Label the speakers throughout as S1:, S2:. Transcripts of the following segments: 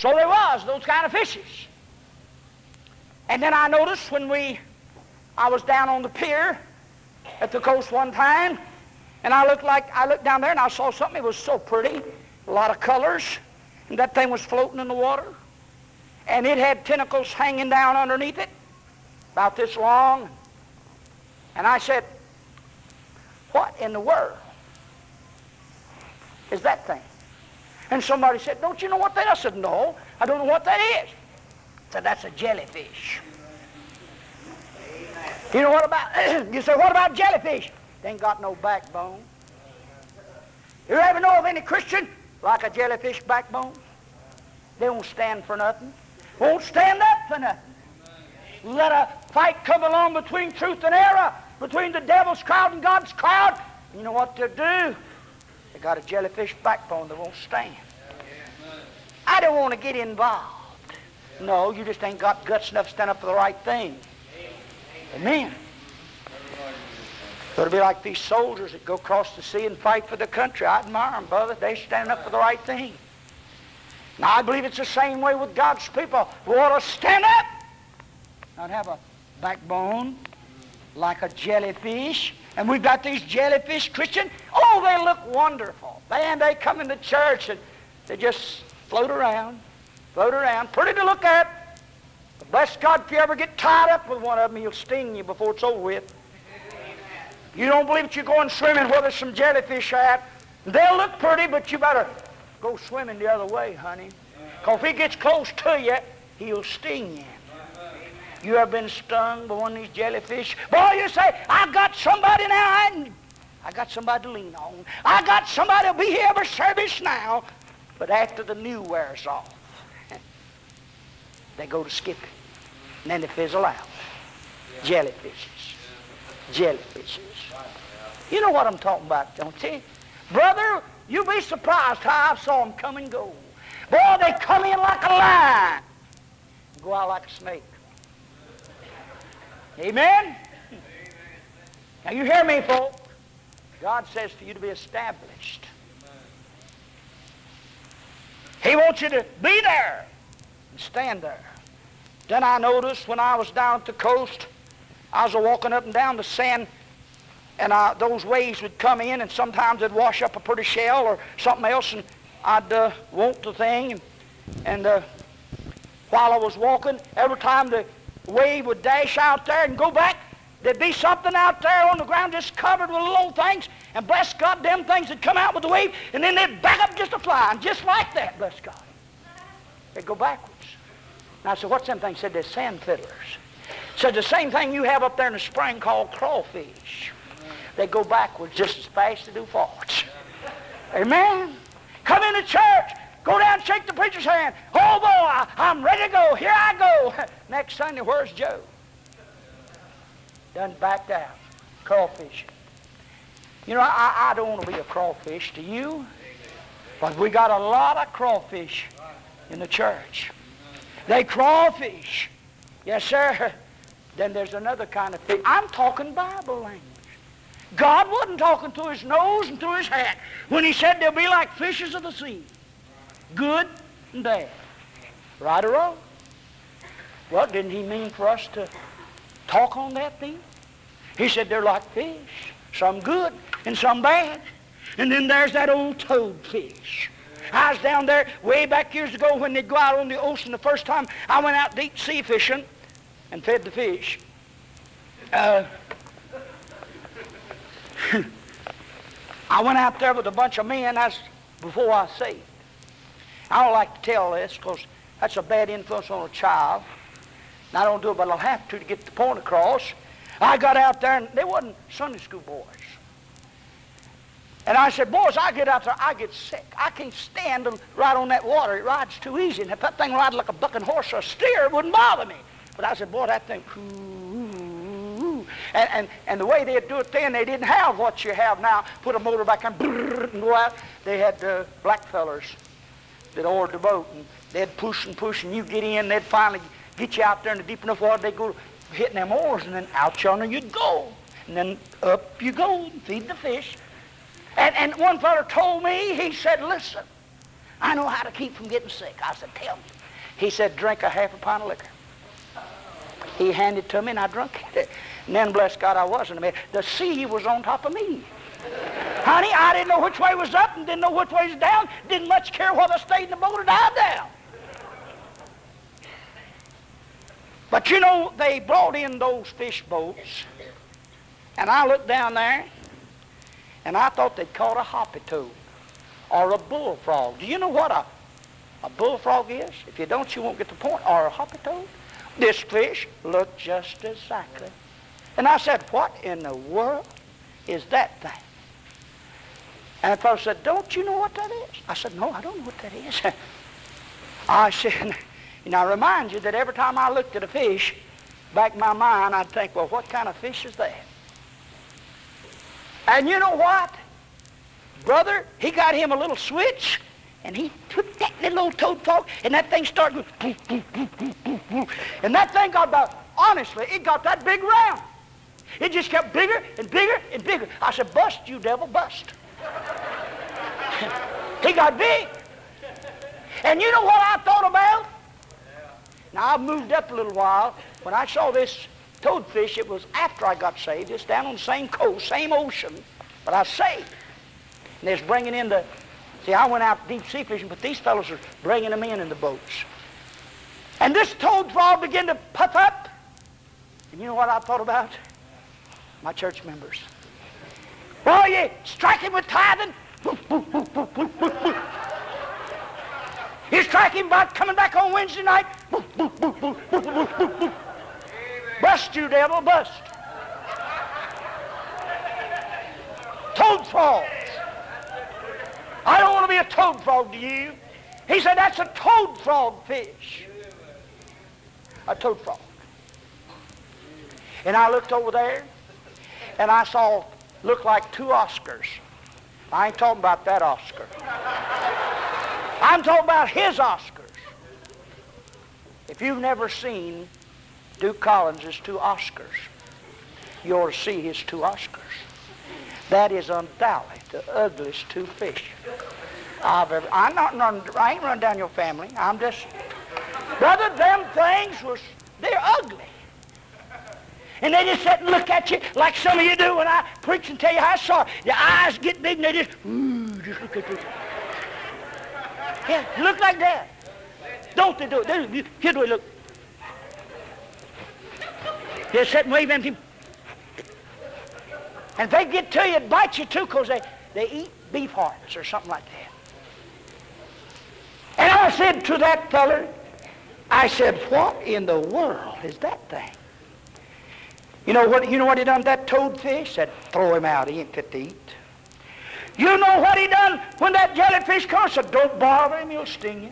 S1: So there was those kind of fishes. And then I noticed when we, I was down on the pier at the coast one time, and I looked like I looked down there and I saw something. It was so pretty, a lot of colors, and that thing was floating in the water, and it had tentacles hanging down underneath it, about this long. And I said, "What in the world is that thing?" And somebody said, Don't you know what that is? I said, No, I don't know what that is. I said, That's a jellyfish. You know what about, you say, what about jellyfish? They ain't got no backbone. You ever know of any Christian like a jellyfish backbone? They won't stand for nothing. Won't stand up for nothing. Let a fight come along between truth and error, between the devil's crowd and God's crowd. You know what they'll do? They got a jellyfish backbone that won't stand. I don't want to get involved. No, you just ain't got guts enough to stand up for the right thing. Amen. So it'll be like these soldiers that go across the sea and fight for the country. I admire them, brother. They stand up for the right thing. Now, I believe it's the same way with God's people. We ought to stand up, not have a backbone like a jellyfish. And we've got these jellyfish Christians. Oh, they look wonderful. Man, they come into church and they just float around, float around. Pretty to look at. But bless God, if you ever get tied up with one of them, he'll sting you before it's over with. You don't believe it, you go and swimming where there's some jellyfish at. They'll look pretty, but you better go swimming the other way, honey. Because if he gets close to you, he'll sting you. You ever been stung by one of these jellyfish? Boy, you say, I got somebody now. I, I got somebody to lean on. I got somebody to be here every service now. But after the new wears off, they go to skipping. And then they fizzle out. Jellyfishes. Jellyfishes. You know what I'm talking about, don't you? Brother, you'll be surprised how I saw them come and go. Boy, they come in like a lion go out like a snake. Amen? Now you hear me, folks. God says for you to be established. He wants you to be there and stand there. Then I noticed when I was down at the coast, I was walking up and down the sand, and I, those waves would come in, and sometimes they'd wash up a pretty shell or something else, and I'd uh, want the thing. And, and uh, while I was walking, every time the wave would dash out there and go back, there'd be something out there on the ground just covered with little things, and bless God, them things would come out with the wave, and then they'd back up just a fly, and just like that, bless God. They'd go backwards. I said, what's them things? said, they're sand fiddlers. Said the same thing you have up there in the spring called crawfish. They go backwards just as fast as they do forwards. Amen. Come into church. Go down, and shake the preacher's hand. Oh boy, I, am ready to go. Here I go. Next Sunday, where's Joe? Done backed out. Crawfish. You know, I, I don't want to be a crawfish. to you? But we got a lot of crawfish in the church. They crawfish. Yes, sir. Then there's another kind of fish. I'm talking Bible language. God wasn't talking through his nose and through his hat when he said they'll be like fishes of the sea. Good and bad. Right or wrong? Well, didn't he mean for us to talk on that thing? He said they're like fish, some good and some bad. And then there's that old toadfish. I was down there way back years ago when they'd go out on the ocean the first time. I went out deep sea fishing and fed the fish. Uh, I went out there with a bunch of men. That's before I saved. I don't like to tell this because that's a bad influence on a child. And I don't do it, but I'll have to to get the point across. I got out there, and they wasn't Sunday school boys. And I said, boys, I get out there, I get sick. I can't stand to ride on that water. It rides too easy. And if that thing rides like a bucking horse or a steer, it wouldn't bother me. But I said, boy, that thing, ooh, and, and, and the way they'd do it then, they didn't have what you have now. Put a motor back and, and go out. They had uh, black fellers that oared the boat, and they'd push and push, and you get in, they'd finally get you out there in the deep enough water, they'd go hitting them oars, and then out yonder you'd go. And then up you go and feed the fish. And, and one fellow told me, he said, listen, I know how to keep from getting sick. I said, tell me. He said, drink a half a pint of liquor. He handed it to me, and I drank it. And then, bless God, I wasn't. The sea was on top of me. Honey, I didn't know which way was up and didn't know which way was down. Didn't much care whether I stayed in the boat or died down. But you know, they brought in those fish boats, and I looked down there, and I thought they'd caught a hoppy toad or a bullfrog. Do you know what a, a bullfrog is? If you don't, you won't get the point. Or a hoppy toad. This fish looked just exactly. And I said, what in the world is that thing? And the fellow said, don't you know what that is? I said, no, I don't know what that is. I said, and I remind you that every time I looked at a fish, back in my mind, I'd think, well, what kind of fish is that? And you know what? Brother, he got him a little switch, and he took that little old toad fork, and that thing started going, and that thing got about, honestly, it got that big round. It just kept bigger and bigger and bigger. I said, bust, you devil, bust. he got big. And you know what I thought about? Now, I've moved up a little while. When I saw this toadfish, it was after I got saved. It's down on the same coast, same ocean, but I saved. And they're bringing in the, see, I went out deep sea fishing, but these fellows are bringing them in in the boats. And this toad frog began to puff up. And you know what I thought about? My church members. Boy, you strike him with tithing. You strike him about coming back on Wednesday night. Bust you, devil, bust. Toad frogs. I don't want to be a toad frog to you. He said, that's a toad frog fish. A toad frog. And I looked over there, and I saw, looked like two Oscars. I ain't talking about that Oscar. I'm talking about his Oscars. If you've never seen Duke Collins's two Oscars, you ought to see his two Oscars. That is undoubtedly the ugliest two fish I've ever. I'm not run. I ain't run down your family. I'm just, brother. Them things was they're ugly. And they just sit and look at you like some of you do when I preach and tell you how sorry. Your eyes get big and they just, ooh, just look at you. Yeah, look like that. Don't they do it? They, here do we look. They're sitting waving at him. And they get to you, it bite you too because they, they eat beef hearts or something like that. And I said to that feller, I said, what in the world is that thing? You know what, you know what he done that toadfish? Said, throw him out. He ain't fit to eat. You know what he done when that jellyfish comes? Said, don't bother him. He'll sting you.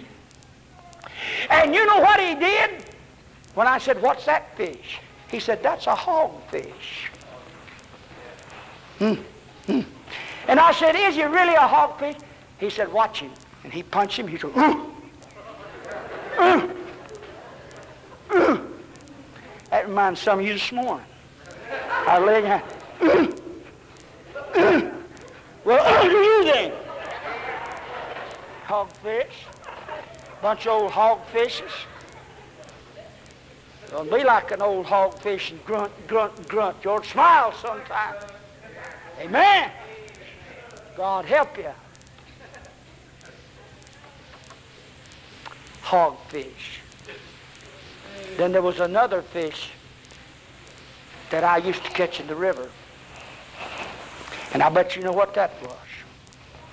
S1: And you know what he did? When I said, what's that fish? He said, that's a hogfish. Hmm. Hmm. And I said, is he really a hogfish? He said, watch him. And he punched him. He said, uh. That reminds some of you this morning. I lay hand. well, you then? Hogfish. Bunch of old hogfishes. Don't be like an old hogfish and grunt, grunt, grunt. You ought to smile sometime. Amen. God help you. Hogfish. Then there was another fish that I used to catch in the river. And I bet you know what that was.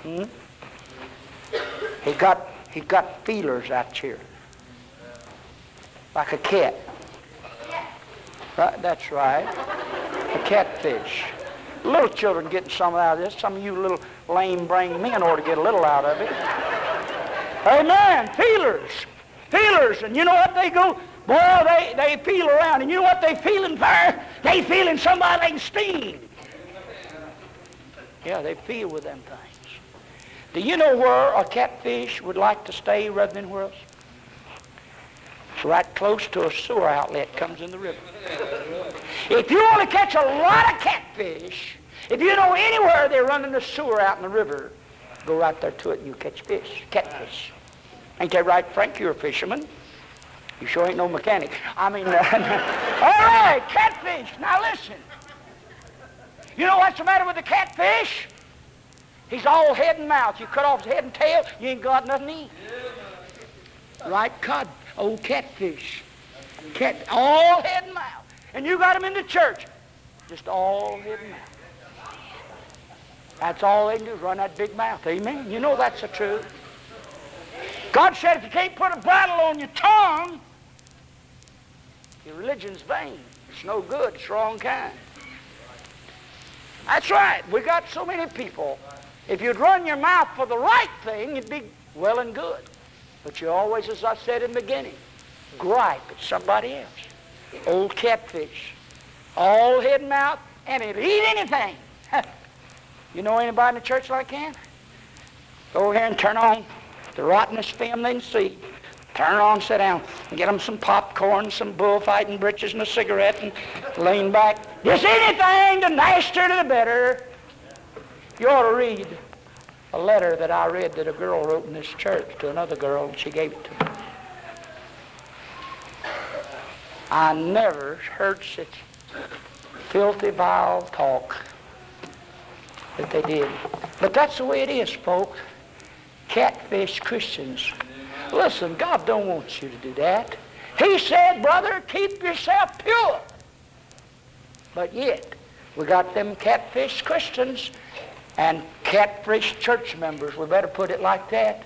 S1: Hmm? He got he got feelers out here. Like a cat. Right, that's right. A catfish. Little children getting some out of this. Some of you little lame brain men ought to get a little out of it. Amen. Feelers. Feelers. And you know what they go? Boy, they, they feel around. And you know what they feeling for? They feeling somebody they can. Yeah, they feel with them things. Do you know where a catfish would like to stay rather than where else? It's right close to a sewer outlet comes in the river. If you want to catch a lot of catfish, if you know anywhere they're running the sewer out in the river, Go right there to it and you catch fish, catfish. Ain't that right, Frank? You're a fisherman. You sure ain't no mechanic. I mean, uh, all right, catfish. Now listen. You know what's the matter with the catfish? He's all head and mouth. You cut off his head and tail, you ain't got nothing to eat. Right cod, old catfish. Cat, all head and mouth. And you got him in the church. Just all head and mouth. That's all they can do run that big mouth. Amen. You know that's the truth. God said if you can't put a bridle on your tongue, your religion's vain. It's no good. It's wrong kind. That's right. We got so many people. If you'd run your mouth for the right thing, you'd be well and good. But you always, as I said in the beginning, gripe at somebody else. Old catfish. All head and mouth, and it'll eat anything. you know anybody in the church like that? Go here and turn on the rottenest film they can see. Turn on, sit down, and get them some popcorn, some bullfighting breeches, and a cigarette, and lean back. Just anything, the nastier to the better. You ought to read a letter that I read that a girl wrote in this church to another girl, and she gave it to me. I never heard such filthy, vile talk that they did. But that's the way it is, folks. Catfish Christians. Listen, God don't want you to do that. He said, brother, keep yourself pure. But yet, we got them catfish Christians and catfish church members. We better put it like that.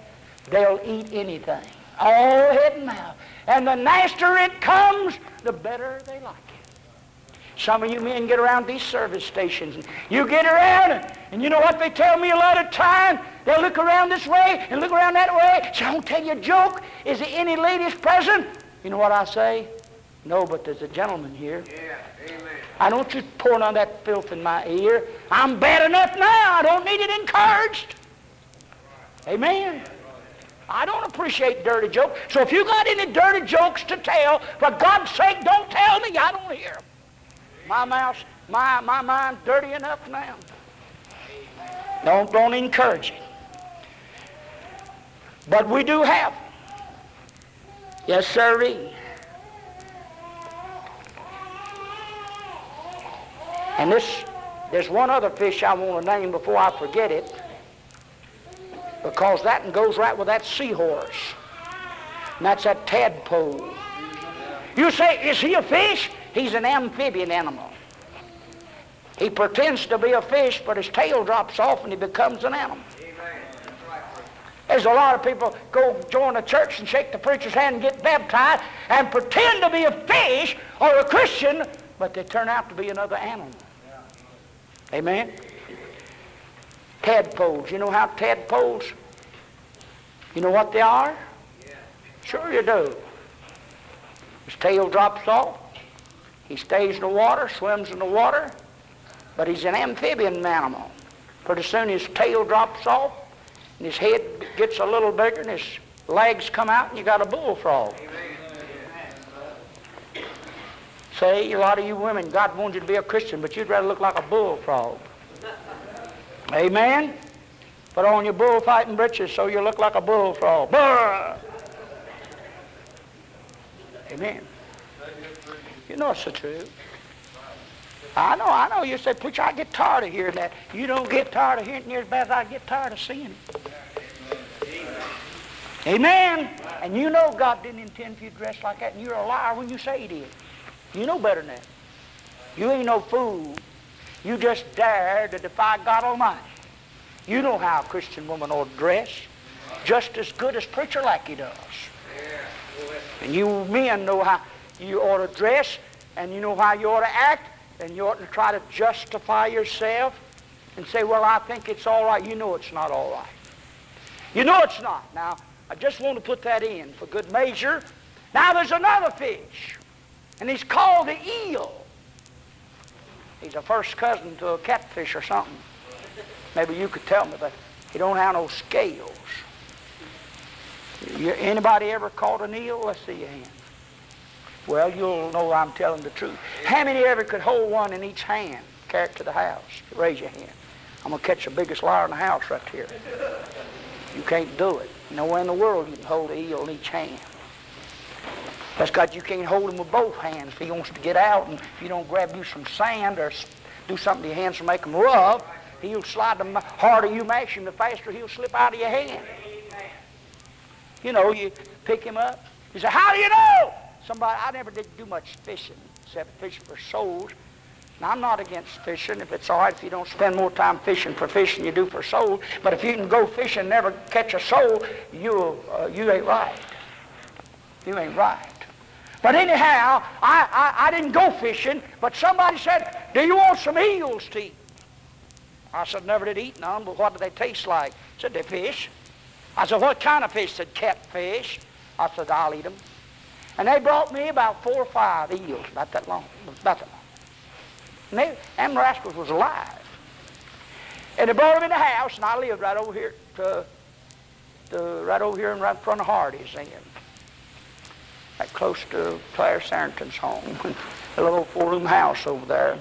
S1: They'll eat anything. All head and mouth. And the nastier it comes, the better they like it. Some of you men get around these service stations. And you get around, and, you know what they tell me a lot of time? They'll look around this way and look around that way. Say, I'll tell you a joke. Is there any ladies present? You know what I say? No, but there's a gentleman here.
S2: Yeah, amen.
S1: I don't you pour none of that filth in my ear. I'm bad enough now. I don't need it encouraged. Amen. I don't appreciate dirty jokes. So if you got any dirty jokes to tell, for God's sake, don't tell me. I don't hear them. My mouth, my, my mind's dirty enough now. Don't, don't encourage it. But we do have. Yes, sirree. And this, there's one other fish I want to name before I forget it, because that one goes right with that seahorse. And that's that tadpole. You say, is he a fish? He's an amphibian animal. He pretends to be a fish, but his tail drops off and he becomes an animal. There's a lot of people go join a church and shake the preacher's hand and get baptized and pretend to be a fish or a Christian, but they turn out to be another animal. Amen? Tadpoles. You know how tadpoles, you know what they are? Sure you do. His tail drops off. He stays in the water, swims in the water, but he's an amphibian animal. Pretty soon his tail drops off, and his head gets a little bigger, and his legs come out, and you got a bullfrog. Say, a lot of you women, God wants you to be a Christian, but you'd rather look like a bullfrog. Amen? Put on your bullfighting breeches so you look like a bullfrog. Amen. You know it's the truth. I know, I know. You say, preacher, I get tired of hearing that. You don't get tired of hearing it near as bad as I get tired of seeing it. Amen. And you know God didn't intend for you to dress like that, and you're a liar when you say He did. You know better than that. You ain't no fool. You just dare to defy God Almighty. You know how a Christian woman ought to dress, just as good as preacher like he does. And you men know how you ought to dress, and you know how you ought to act, and you ought to try to justify yourself and say, well, I think it's all right. You know it's not all right. You know it's not. Now, I just want to put that in for good measure. Now, there's another fish, and he's called the eel. He's a first cousin to a catfish or something. Maybe you could tell me, but he don't have no scales. You, anybody ever caught an eel? Let's see your hand. Well, you'll know I'm telling the truth. How many ever could hold one in each hand, carry it to the house? Raise your hand. I'm going to catch the biggest liar in the house right here. You can't do it. Nowhere in the world you can hold an eel in each hand. That's because you can't hold him with both hands. If he wants to get out and if you don't grab you some sand or do something to your hands to make them rough, he'll slide the harder you mash him, the faster he'll slip out of your hand. You know, you pick him up. You say, how do you know? Somebody, I never did do much fishing except fishing for souls. Now, I'm not against fishing if it's all right if you don't spend more time fishing for fishing you do for souls. But if you can go fishing and never catch a soul, you, uh, you ain't right. You ain't right. But anyhow, I, I, I didn't go fishing, but somebody said, do you want some eels to eat? I said, never did eat none, but what do they taste like? said, they fish. I said, what kind of fish? said, catfish. I said, I'll eat them. And they brought me about four or five eels, about that long, about that long. And they, them rascals was alive. And they brought them in the house, and I lived right over here, to, to right over here and right in front of Hardy's then right close to Claire Sarrington's home, a little four-room house over there.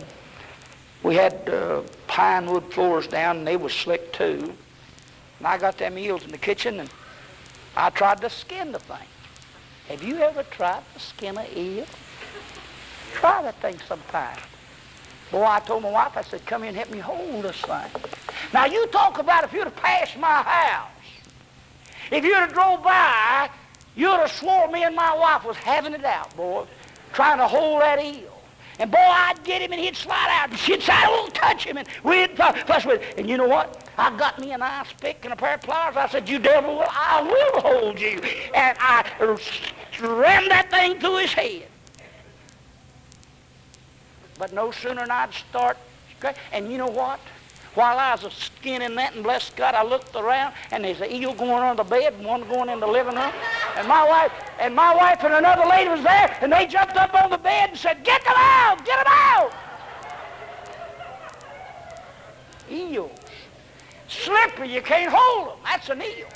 S1: We had uh, pine wood floors down, and they was slick too. And I got them eels in the kitchen, and I tried to skin the thing. Have you ever tried to skin an eel? Try that thing sometime. Boy, I told my wife, I said, come here and help me hold this thing. Now, you talk about if you'd have passed my house. If you'd have drove by You'd have swore me and my wife was having it out, boy, trying to hold that eel. And boy, I'd get him and he'd slide out. And she'd say, I won't touch him. And we'd fuss with him. And you know what? I got me an ice pick and a pair of pliers. I said, you devil, I will hold you. And I rammed that thing through his head. But no sooner than I'd start, and you know what? While I was skinning that, and bless God, I looked around, and there's an eel going on the bed, and one going in the living room. And my wife, and my wife and another lady was there, and they jumped up on the bed and said, "Get them out! Get them out!" Eels, slippery. You can't hold them. That's an eel.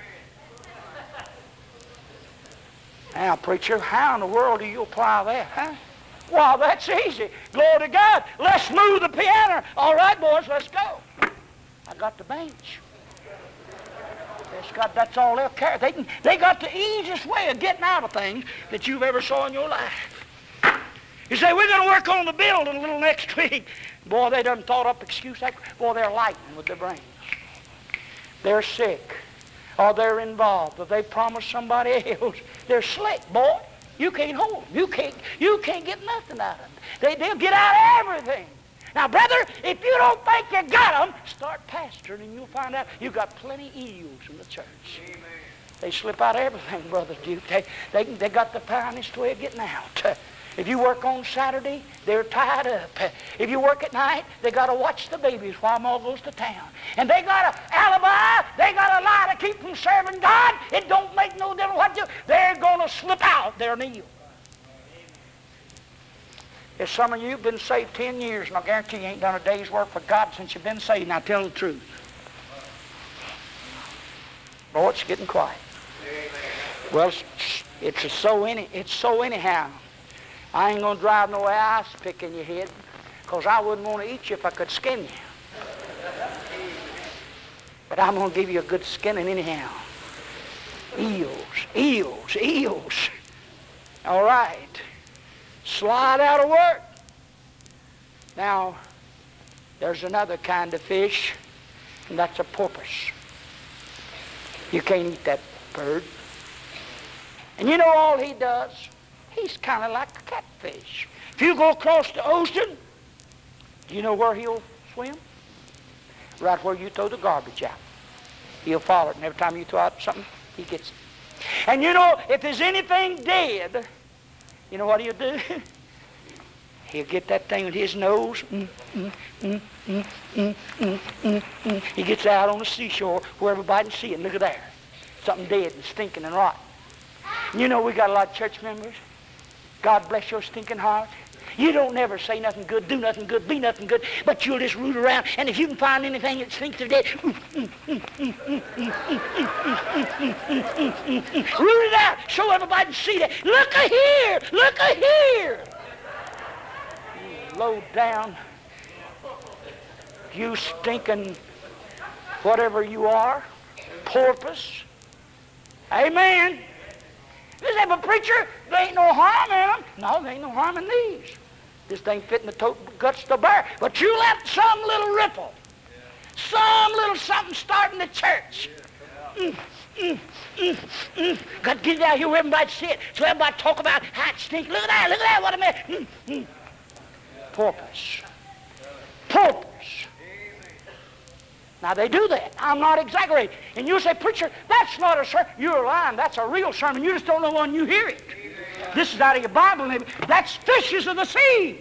S1: Now, preacher, how in the world do you apply that, huh? Well, that's easy. Glory to God. Let's move the piano. All right, boys, let's go. I got the bench. Got, that's all they'll care. They, can, they got the easiest way of getting out of things that you've ever saw in your life. You say, we're going to work on the building a little next week. Boy, they done thought up excuse. Boy, they're lightning with their brains. They're sick. Or they're involved. Or they promise somebody else. They're slick, boy. You can't hold them. You can't, you can't get nothing out of them. They, they'll get out of everything. Now, brother, if you don't think you got them, start pastoring and you'll find out you've got plenty eels in the church. Amen. They slip out everything, Brother Duke. They, they, they got the finest way of getting out. If you work on Saturday, they're tied up. If you work at night, they got to watch the babies while Ma goes to town. And they got an alibi. They got a lie to keep from serving God. It don't make no difference what you. They're going to slip out. They're an if some of you have been saved 10 years, and I guarantee you ain't done a day's work for God since you've been saved, now tell the truth. Boy, it's getting quiet. Well, it's, it's so any, it's so anyhow. I ain't going to drive no ice pick in your head because I wouldn't want to eat you if I could skin you. But I'm going to give you a good skinning anyhow. Eels, eels, eels. All right slide out of work. Now, there's another kind of fish, and that's a porpoise. You can't eat that bird. And you know all he does? He's kind of like a catfish. If you go across the ocean, do you know where he'll swim? Right where you throw the garbage out. He'll follow it, and every time you throw out something, he gets it. And you know, if there's anything dead, you know what he'll do? he'll get that thing with his nose. Mm, mm, mm, he gets out on the seashore where everybody can see it. Look at there. Something dead and stinking and rotten. You know we got a lot of church members. God bless your stinking heart. You don't never say nothing good, do nothing good, be nothing good, but you'll just root around. And if you can find anything that stinks of dead, root it out. Show everybody see that. Look a here, look a here. Low down, you stinking whatever you are, porpoise. Amen. This ain't a preacher. There ain't no harm in them. No, there ain't no harm in these. This ain't fitting the to- guts to bear. But you let some little ripple, some little something start in the church. Mm, mm, mm. Got to get it out here where everybody see it. So everybody talk about how it stinks. Look at that, look at that, what a mess. Mm, mm. Porpoise. Porpoise. Now they do that. I'm not exaggerating. And you say, preacher, that's not a sermon. You're lying. That's a real sermon. You just don't know when you hear it. This is out of your Bible. Maybe. That's fishes of the sea.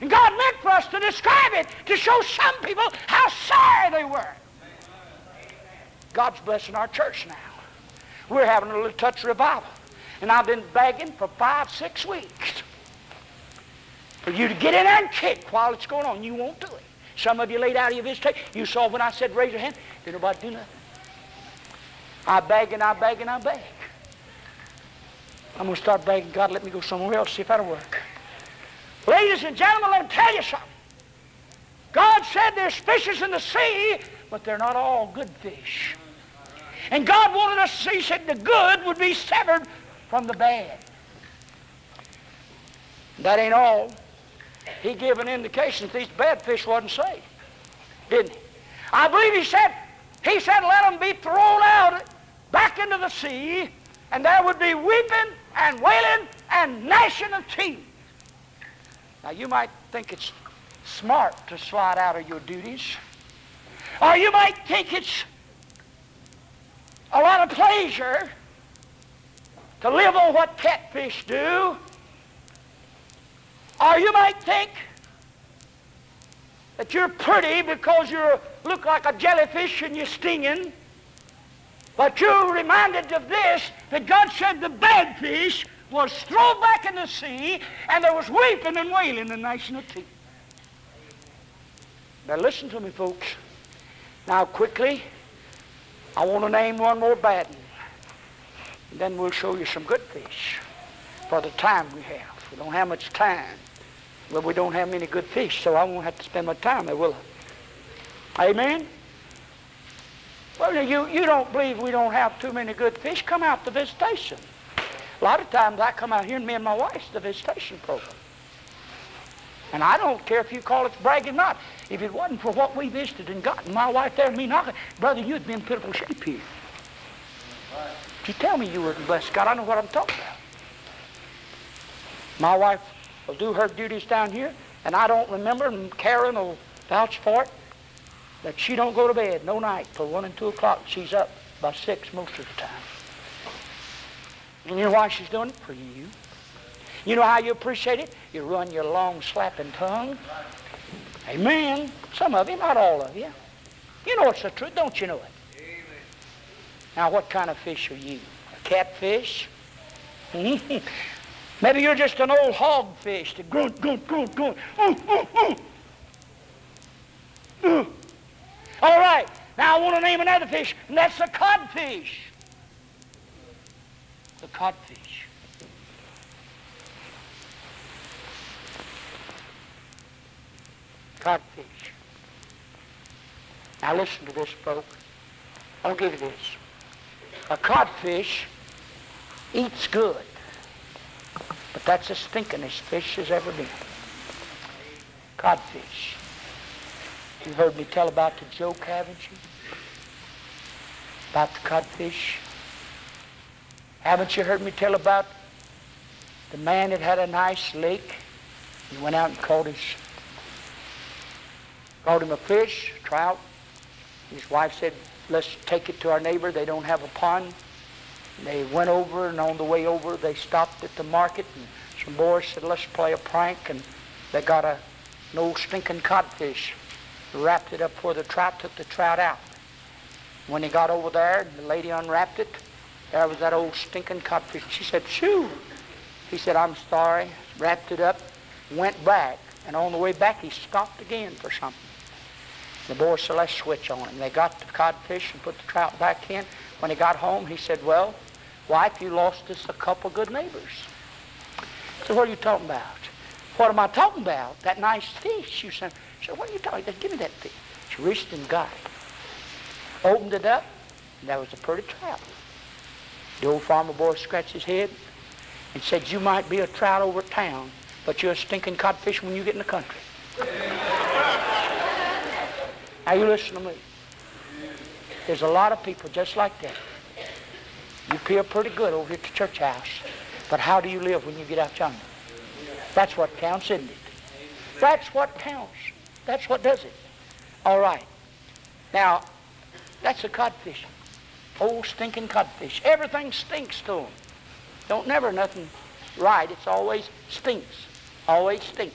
S1: And God meant for us to describe it to show some people how sorry they were. God's blessing our church now. We're having a little touch revival. And I've been begging for five, six weeks for you to get in there and kick while it's going on. You won't do it. Some of you laid out of your visitation. You saw when I said raise your hand. Did nobody do nothing. I beg and I beg and I beg. I'm going to start begging God, let me go somewhere else, see if that'll work. Ladies and gentlemen, let me tell you something. God said there's fishes in the sea, but they're not all good fish. And God wanted us to see, said the good would be severed from the bad. That ain't all. He gave an indication that these bad fish wasn't saved, didn't he? I believe he said, he said, let them be thrown out back into the sea, and there would be weeping and wailing and gnashing of teeth. Now you might think it's smart to slide out of your duties, or you might think it's a lot of pleasure to live on what catfish do or you might think that you're pretty because you look like a jellyfish and you're stinging. But you're reminded of this, that God said the bad fish was thrown back in the sea and there was weeping and wailing and gnashing of teeth. Now listen to me, folks. Now quickly, I want to name one more bad one. And then we'll show you some good fish for the time we have. We don't have much time. Well, we don't have many good fish, so I won't have to spend my time there, will I? Amen? Well, you, you don't believe we don't have too many good fish? Come out to visitation. A lot of times I come out here and me and my wife's the visitation program. And I don't care if you call it bragging or not. If it wasn't for what we visited and got, and my wife there and me knocking, brother, you'd be in pitiful shape here. If you tell me you were blessed God, I know what I'm talking about. My wife will do her duties down here, and I don't remember, and Karen will vouch for it, that she don't go to bed no night till 1 and 2 o'clock. She's up by 6 most of the time. And you know why she's doing it? For you. You know how you appreciate it? You run your long slapping tongue. Amen. Some of you, not all of you. You know it's the truth, don't you know it? Now, what kind of fish are you? A catfish? Hmm? Maybe you're just an old hogfish that grunt, grunt, grunt, grunt. Ooh, ooh, ooh. Ooh. All right, now I want to name another fish, and that's the codfish. The codfish. Codfish. Now listen to this, folks. I'll give you this. A codfish eats good. But that's the stinkingest fish has ever been. Codfish. You heard me tell about the joke, haven't you? About the codfish. Haven't you heard me tell about the man that had a nice lake? He went out and caught his, caught him a fish, trout. His wife said, let's take it to our neighbor. They don't have a pond. They went over, and on the way over, they stopped at the market, and some boys said, let's play a prank, and they got a, an old stinking codfish, wrapped it up for the trout, took the trout out. When they got over there, the lady unwrapped it, there was that old stinking codfish. She said, shoo. He said, I'm sorry, wrapped it up, went back, and on the way back, he stopped again for something. The boys said, let's switch on him. They got the codfish and put the trout back in. When he got home, he said, well, Wife, you lost us a couple good neighbors. So what are you talking about? What am I talking about? That nice fish. You said, so what are you talking about? Give me that fish. She reached and got it. Opened it up, and there was a pretty trout. The old farmer boy scratched his head and said, you might be a trout over town, but you're a stinking codfish when you get in the country. now you listen to me. There's a lot of people just like that. You feel pretty good over here at the church house, but how do you live when you get out yonder? That's what counts, isn't it? That's what counts. That's what does it. All right. Now, that's a codfish. Old stinking codfish. Everything stinks to them. Don't never nothing right. It's always stinks. Always stinks.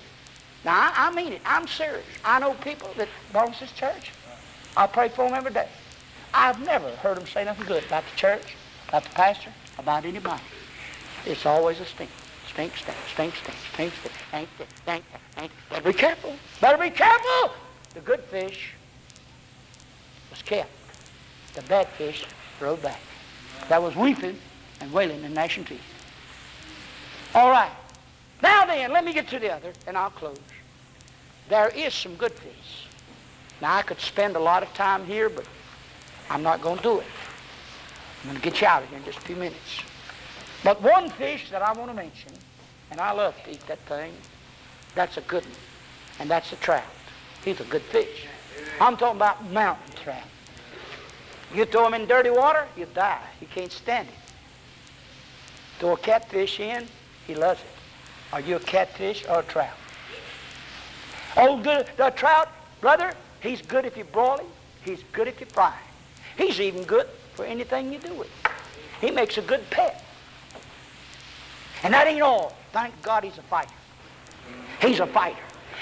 S1: Now, I, I mean it. I'm serious. I know people that belong to this church. I pray for them every day. I've never heard them say nothing good about the church, about the pastor, about anybody. It's always a stink. Stink, stink, stink, stink, stink, stink, stink, stink, stink. Better be careful. Better be careful. The good fish was kept. The bad fish rode back. That was weeping and wailing and gnashing teeth. All right. Now then, let me get to the other, and I'll close. There is some good fish. Now, I could spend a lot of time here, but I'm not going to do it. I'm going to get you out of here in just a few minutes. But one fish that I want to mention, and I love to eat that thing, that's a good one, and that's a trout. He's a good fish. I'm talking about mountain trout. You throw him in dirty water, you die. He can't stand it. Throw a catfish in, he loves it. Are you a catfish or a trout? Oh, good, the trout, brother, he's good if you broil him. He's good if you fry him. He's even good for anything you do with. He makes a good pet. And that ain't all. Thank God he's a fighter. He's a fighter.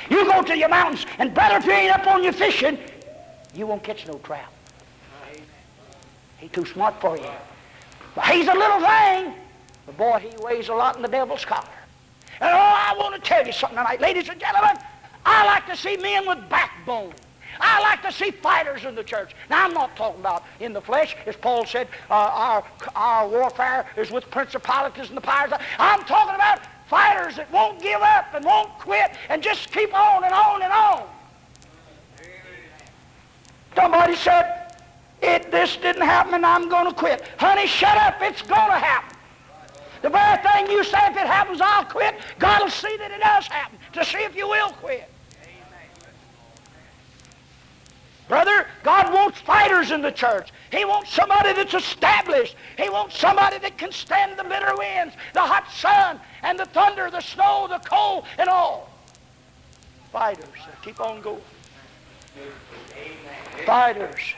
S1: You go to your mountains, and brother, if you ain't up on your fishing, you won't catch no trout. He's too smart for you. But he's a little thing. But boy, he weighs a lot in the devil's collar. And oh, I want to tell you something tonight. Ladies and gentlemen, I like to see men with backbone. I like to see fighters in the church. Now, I'm not talking about in the flesh. As Paul said, uh, our, our warfare is with principalities and the powers. I'm talking about fighters that won't give up and won't quit and just keep on and on and on. Somebody said, it, this didn't happen and I'm going to quit. Honey, shut up. It's going to happen. The very thing you say, if it happens, I'll quit. God will see that it does happen to see if you will quit. Brother, God wants fighters in the church. He wants somebody that's established. He wants somebody that can stand the bitter winds, the hot sun, and the thunder, the snow, the cold, and all. Fighters. Keep on going. Fighters.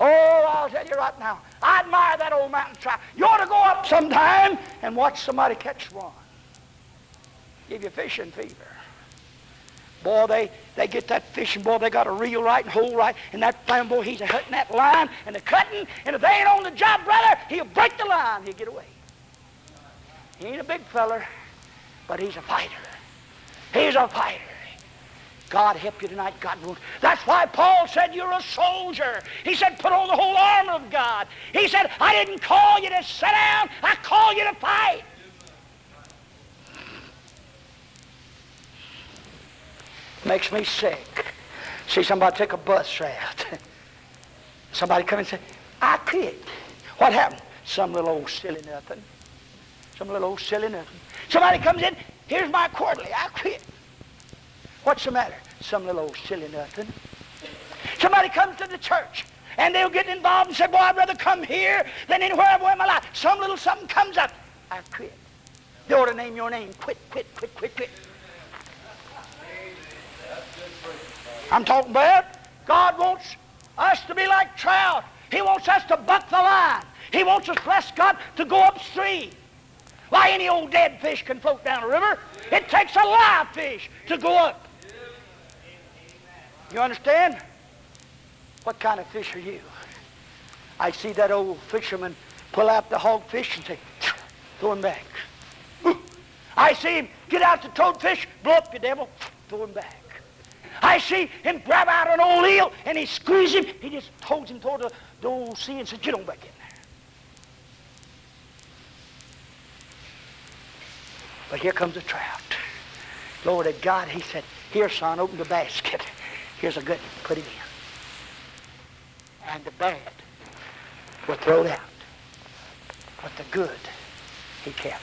S1: Oh, I'll tell you right now, I admire that old mountain trout. You ought to go up sometime and watch somebody catch one. Give you fishing fever. Boy, they, they get that fishing, boy, they got a reel right and hole right, and that fine boy, he's cutting that line and the cutting, and if they ain't on the job, brother, he'll break the line, he'll get away. He ain't a big feller, but he's a fighter. He's a fighter. God help you tonight. God won't. That's why Paul said you're a soldier. He said put on the whole armor of God. He said I didn't call you to sit down. I call you to fight. Makes me sick. See somebody take a bus route. somebody come and say, I quit. What happened? Some little old silly nothing. Some little old silly nothing. Somebody comes in, here's my quarterly. I quit. What's the matter? Some little old silly nothing. Somebody comes to the church and they'll get involved and say, boy, I'd rather come here than anywhere I've in my life. Some little something comes up. I quit. They ought to name your name. Quit, quit, quit, quit, quit. I'm talking about God wants us to be like trout. He wants us to buck the line. He wants us, bless God, to go upstream. Why, any old dead fish can float down a river. It takes a live fish to go up. You understand? What kind of fish are you? I see that old fisherman pull out the hogfish and say, throw him back. I see him get out the toadfish, blow up, you devil, throw him back. I see him grab out an old eel and he squeeze him. He just holds him toward the, the old sea and says, get on back in there. But here comes a trout. Lord of God, he said, here, son, open the basket. Here's a good one. Put him in." and the bad were thrown out. But the good he kept.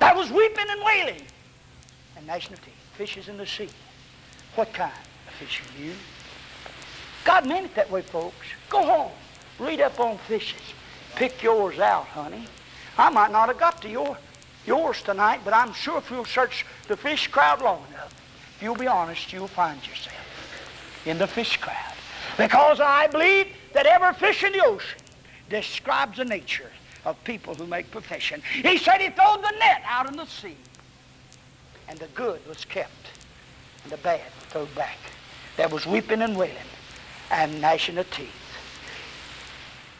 S1: That was weeping and wailing and gnashing of teeth. Fishes in the sea. What kind fish are you? God meant it that way, folks. Go home. Read up on fishes. Pick yours out, honey. I might not have got to your, yours tonight, but I'm sure if you'll search the fish crowd long enough, if you'll be honest, you'll find yourself in the fish crowd. Because I believe that every fish in the ocean describes the nature of people who make profession. He said he threw the net out in the sea, and the good was kept, the bad thrown back. There was weeping and wailing and gnashing of teeth.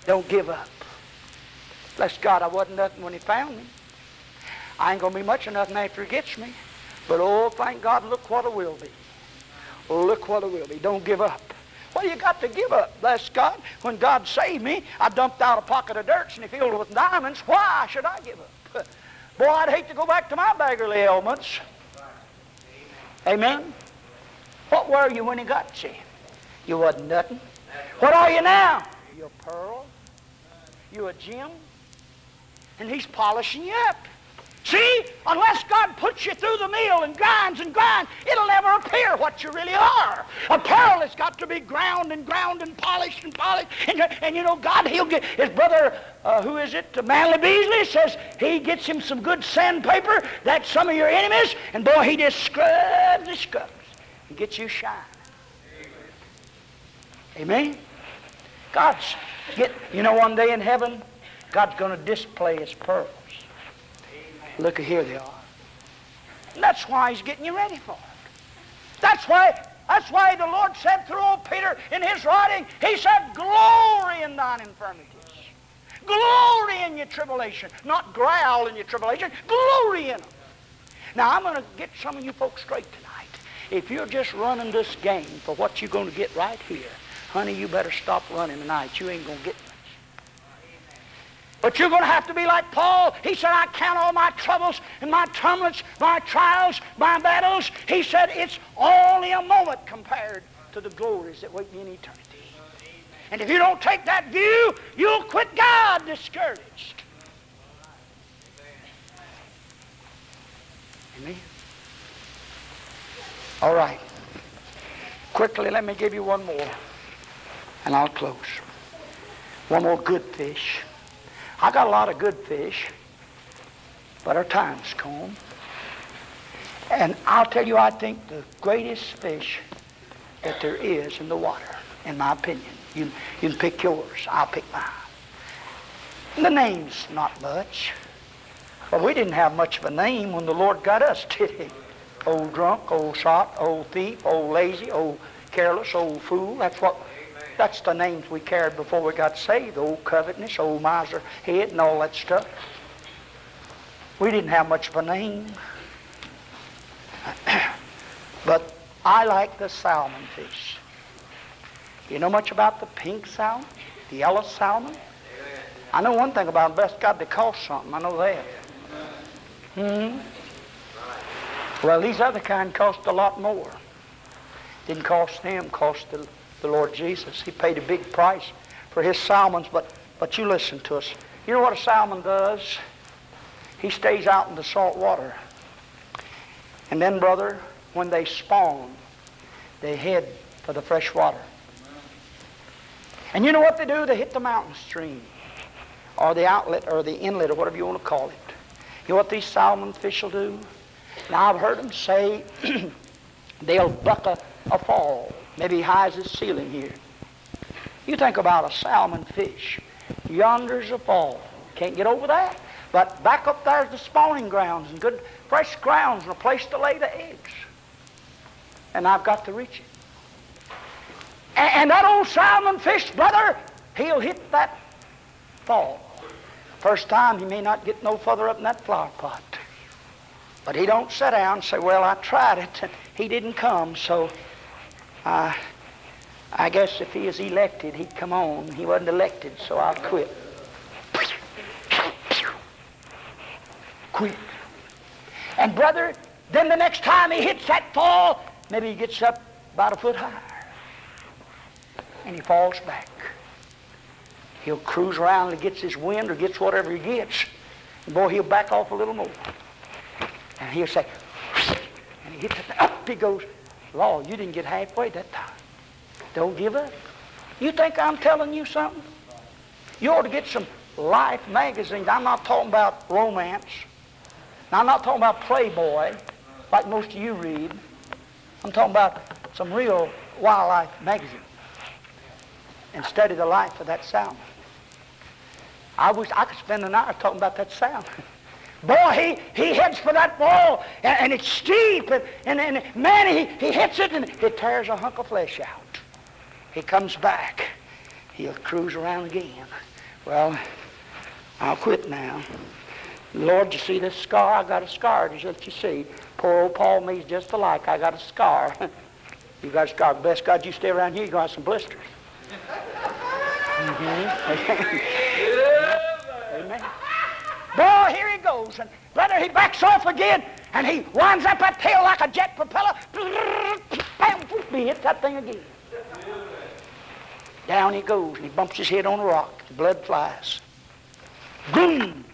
S1: Don't give up. Bless God, I wasn't nothing when he found me. I ain't going to be much of nothing after he gets me. But oh, thank God, look what it will be. Look what it will be. Don't give up. What you got to give up? Bless God. When God saved me, I dumped out a pocket of dirt and he filled it with diamonds. Why should I give up? Boy, I'd hate to go back to my beggarly ailments. Amen? What were you when he got you? You wasn't nothing. What are you now? You're a pearl. You're a gem. And he's polishing you up. Puts you through the mill and grinds and grinds, it'll never appear what you really are. A pearl has got to be ground and ground and polished and polished. And, and you know, God, he'll get, his brother, uh, who is it, Manley Beasley, says he gets him some good sandpaper, that's some of your enemies, and boy, he just scrubs and scrubs and gets you shine. Amen? God's get, you know, one day in heaven, God's going to display his pearls. Look, here they are. That's why he's getting you ready for it. That's why, that's why the Lord said through old Peter in his writing, he said, glory in thine infirmities. Glory in your tribulation. Not growl in your tribulation. Glory in them. Now, I'm going to get some of you folks straight tonight. If you're just running this game for what you're going to get right here, honey, you better stop running tonight. You ain't going to get but you're going to have to be like Paul. He said, I count all my troubles and my tumults, my trials, my battles. He said, it's only a moment compared to the glories that wait me in eternity. And if you don't take that view, you'll quit God discouraged. Amen. All right. Quickly, let me give you one more, and I'll close. One more good fish. I got a lot of good fish, but our time's come. And I'll tell you, I think the greatest fish that there is in the water, in my opinion. You, you can pick yours. I'll pick mine. The name's not much. Well, we didn't have much of a name when the Lord got us, did he? Old drunk, old sot, old thief, old lazy, old careless, old fool. That's what that's the names we carried before we got saved. Old covetous, old miser head, and all that stuff. We didn't have much of a name. but I like the salmon fish. You know much about the pink salmon? The yellow salmon? I know one thing about them. Best God, they cost something. I know that. Hmm. Well, these other kind cost a lot more. Didn't cost them, cost the the Lord Jesus. He paid a big price for his salmons, but, but you listen to us. You know what a salmon does? He stays out in the salt water. And then, brother, when they spawn, they head for the fresh water. And you know what they do? They hit the mountain stream or the outlet or the inlet or whatever you want to call it. You know what these salmon fish will do? Now, I've heard them say they'll buck a, a fall maybe high as the ceiling here. You think about a salmon fish. Yonder's a fall. Can't get over that. But back up there's the spawning grounds and good fresh grounds and a place to lay the eggs. And I've got to reach it. And, and that old salmon fish, brother, he'll hit that fall. First time he may not get no further up in that flower pot. But he don't sit down and say, well, I tried it he didn't come, so I, I guess if he is elected, he'd come on. He wasn't elected, so I'll quit. Quit. And brother, then the next time he hits that fall, maybe he gets up about a foot higher. And he falls back. He'll cruise around and gets his wind or gets whatever he gets. And boy, he'll back off a little more. And he'll say, and he hits it, up he goes. Lord, you didn't get halfway that time. Don't give up. You think I'm telling you something? You ought to get some Life magazines. I'm not talking about romance. Now, I'm not talking about Playboy, like most of you read. I'm talking about some real wildlife magazine and study the life of that salmon. I wish I could spend an hour talking about that salmon. Boy, he, he heads for that wall, and, and it's steep, and, and, and man, he, he hits it, and it tears a hunk of flesh out. He comes back. He'll cruise around again. Well, I'll quit now. Lord, you see this scar? I got a scar. Just let you see. Poor old Paul me's just alike. I got a scar. you got a scar. Bless God, you stay around here, to have some blisters. Mm-hmm. Boy, here he goes. And brother, he backs off again, and he winds up that tail like a jet propeller. Bam, he hits that thing again. Down he goes, and he bumps his head on a rock. The blood flies. Boom!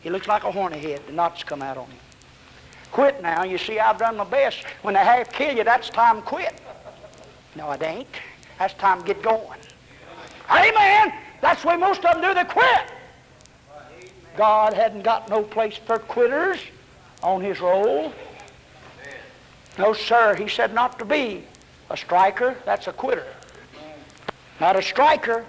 S1: He looks like a horny head. The knots come out on him. Quit now. You see, I've done my best. When they half kill you, that's time quit. No, it ain't. That's time get going. Amen. That's the way most of them do. They quit. God hadn't got no place for quitters on his roll. No, sir. He said not to be a striker. That's a quitter. Not a striker.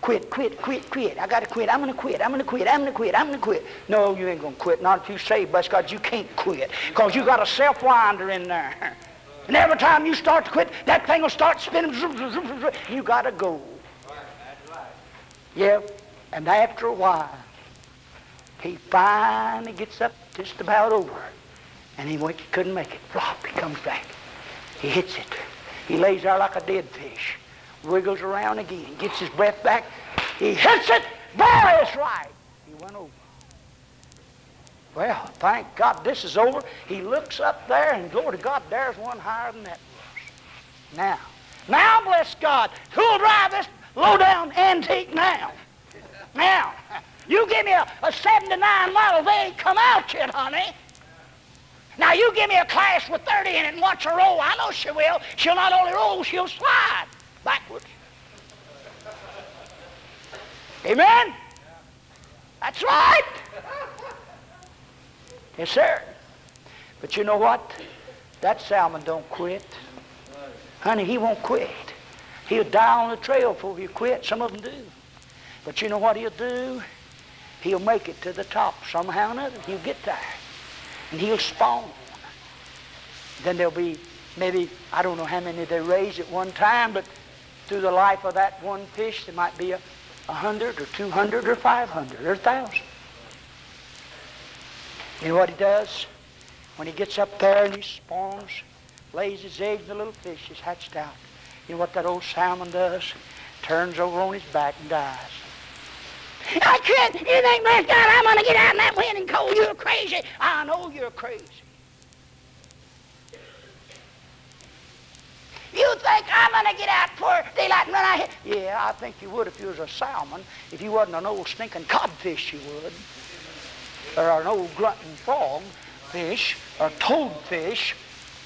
S1: Quit, quit, quit, quit. I got to quit. I'm going to quit. I'm going to quit. I'm going to quit. I'm going to quit. No, you ain't going to quit. Not if you say, bless God, you can't quit. Because you got a self-winder in there. And every time you start to quit, that thing will start spinning. You got to go. Yeah. And after a while, he finally gets up just about over. And he went, couldn't make it. Flop, he comes back. He hits it. He lays there like a dead fish wiggles around again, gets his breath back. He hits it. Boy, it's right. He went over. Well, thank God this is over. He looks up there, and glory to God, there's one higher than that was. Now, now, bless God, who'll drive this low-down antique now? Now, you give me a, a 79 model, they ain't come out yet, honey. Now, you give me a class with 30 in it and watch her roll. I know she will. She'll not only roll, she'll slide backwards. Amen? That's right. Yes, sir. But you know what? That salmon don't quit. Honey, he won't quit. He'll die on the trail before he quit. Some of them do. But you know what he'll do? He'll make it to the top somehow or another. He'll get there. And he'll spawn. Then there'll be maybe, I don't know how many they raise at one time, but through the life of that one fish, there might be a, a hundred or two hundred or five hundred or a thousand. You know what he does? When he gets up there and he spawns, lays his eggs, the little fish is hatched out. You know what that old salmon does? Turns over on his back and dies. I can't. You think, bless God, I'm going to get out in that wind and cold? You're crazy. I know you're crazy. You think I'm going to get out for daylight and run out here? Yeah, I think you would if you was a salmon. If you wasn't an old stinking codfish, you would. Or an old grunting frog fish, or toadfish.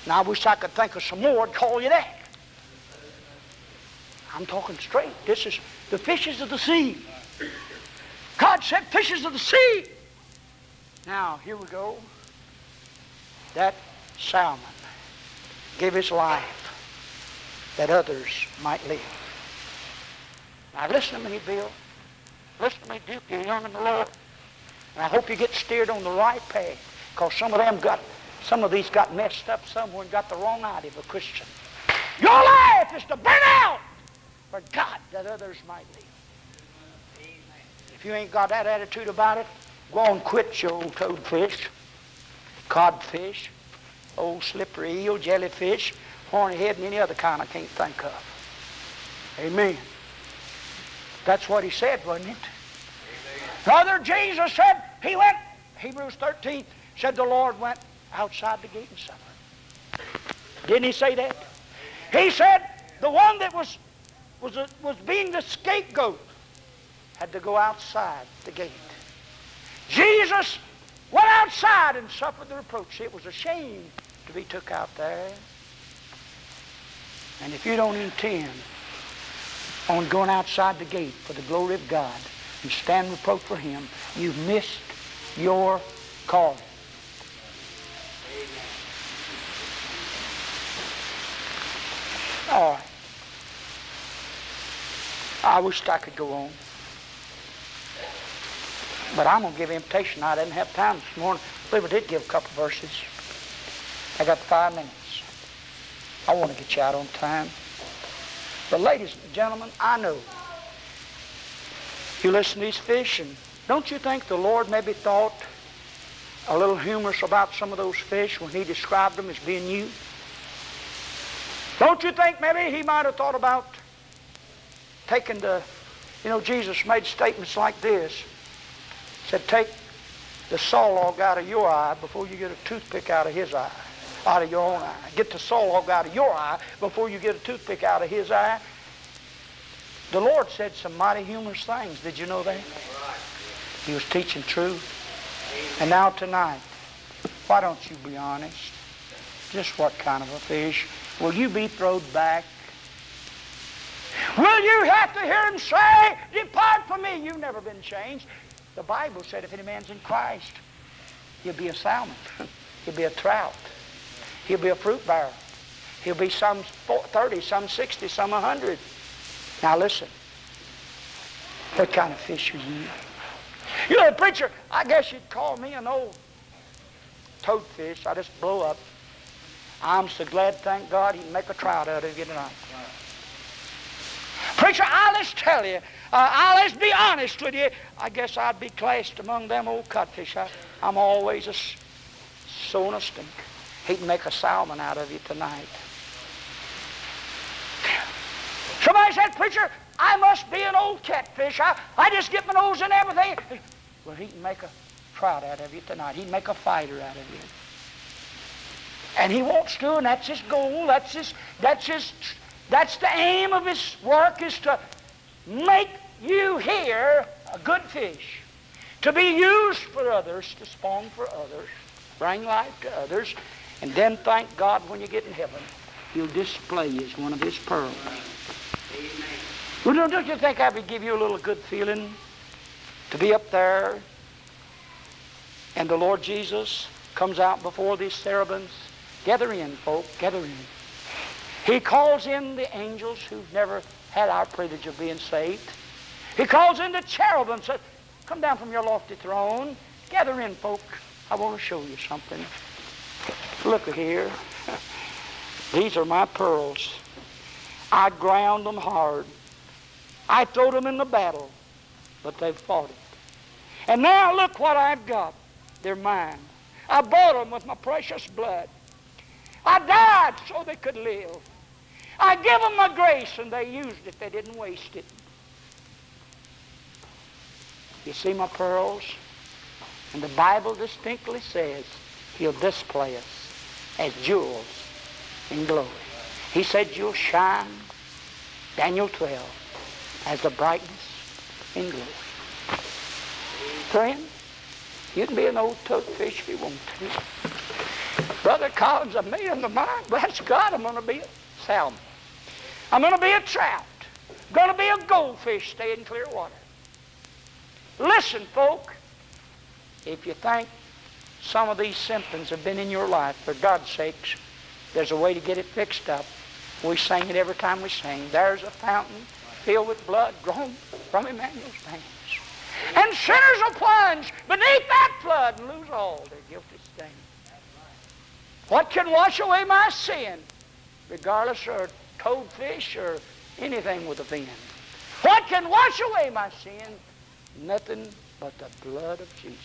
S1: Now, I wish I could think of some more to call you that. I'm talking straight. This is the fishes of the sea. God said fishes of the sea. Now, here we go. That salmon gave his life that others might live. Now listen to me, Bill. Listen to me, Duke. You're young in the Lord. And I hope you get steered on the right path. Because some of them got, some of these got messed up somewhere and got the wrong idea of a Christian. Your life is to burn out for God that others might live. If you ain't got that attitude about it, go on quit your old toadfish, codfish, old slippery eel, jellyfish, horny head, and any other kind I can't think of. Amen. That's what he said, wasn't it? Brother Jesus said, he went, Hebrews 13, said the Lord went outside the gate and suffered. Didn't he say that? He said the one that was, was, a, was being the scapegoat had to go outside the gate. Jesus went outside and suffered the reproach. It was a shame to be took out there. And if you don't intend on going outside the gate for the glory of God and stand reproach for Him, you've missed your calling. All right. I wish I could go on. But I'm going to give invitation. I didn't have time this morning. I believe I did give a couple verses. I got five minutes. I want to get you out on time. But ladies and gentlemen, I know you listen to these fish, and don't you think the Lord maybe thought a little humorous about some of those fish when he described them as being you? Don't you think maybe he might have thought about taking the, you know, Jesus made statements like this. Said, take the saw log out of your eye before you get a toothpick out of his eye, out of your own eye. Get the saw log out of your eye before you get a toothpick out of his eye. The Lord said some mighty humorous things. Did you know that? He was teaching truth. And now tonight, why don't you be honest? Just what kind of a fish? Will you be thrown back? Will you have to hear him say, Depart from me, you've never been changed? The Bible said if any man's in Christ, he'll be a salmon. he'll be a trout. He'll be a fruit bearer. He'll be some 30, some 60, some 100. Now listen. What kind of fish are you? You know, preacher, I guess you'd call me an old toadfish. I just blow up. I'm so glad, thank God, he can make a trout out of you tonight. Preacher, I'll just tell you, uh, I'll just be honest with you. I guess I'd be classed among them old cutfish. I, am always a sowing a stink. He can make a salmon out of you tonight. Somebody said, Preacher, I must be an old catfish. I, I just get my nose in everything. Well, he can make a trout out of you tonight. He can make a fighter out of you. And he wants to, and that's his goal. That's his, that's his, that's the aim of his work is to make you here a good fish. To be used for others, to spawn for others, bring life to others, and then thank God when you get in heaven, he'll display you as one of his pearls. Well, don't you think I would give you a little good feeling to be up there and the Lord Jesus comes out before these cherubims Gather in, folk, gather in. He calls in the angels who've never had our privilege of being saved. He calls in the cherubim, says, come down from your lofty throne. Gather in, folk. I want to show you something. Look here. These are my pearls. I ground them hard. I throw them in the battle, but they've fought it. And now look what I've got. They're mine. I bought them with my precious blood. I died so they could live. I give them my grace and they used it. They didn't waste it. You see my pearls? And the Bible distinctly says he'll display us as jewels in glory. He said you'll shine, Daniel 12, as the brightness in glory. Friend, you can be an old toadfish if you want to. Brother Collins, I made up my mind. Bless God, I'm going to be a salmon. I'm going to be a trout. I'm going to be a goldfish, stay in clear water. Listen, folk, if you think some of these symptoms have been in your life, for God's sakes, there's a way to get it fixed up. We sing it every time we sing. There's a fountain filled with blood drawn from Emmanuel's veins. And sinners will plunge beneath that flood and lose all their guilty stain. What can wash away my sin, regardless of toadfish or anything with a fin? What can wash away my sin? Nothing but the blood of Jesus.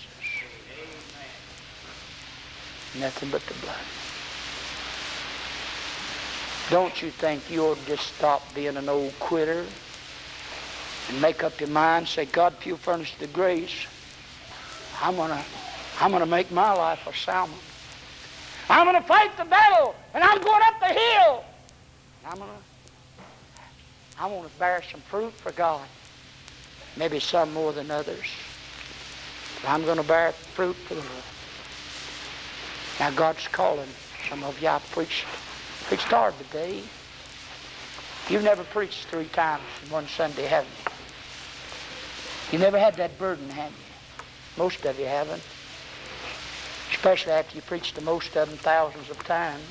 S1: Amen. Nothing but the blood. Don't you think you'll just stop being an old quitter and make up your mind, say, God, if you furnish the grace, I'm gonna, I'm gonna make my life a salmon. I'm to fight the battle, and I'm going up the hill. I'm to, I want to bear some fruit for God. Maybe some more than others. But I'm going to bear fruit for the Lord. Now God's calling some of you. I preached, preached hard today. You've never preached three times in one Sunday, haven't you? You never had that burden, have you? Most of you haven't. Especially after you preached to most of them thousands of times.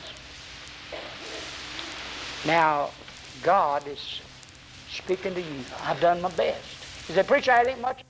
S1: Now, God is speaking to you. I've done my best. He said, Preacher, I ain't much.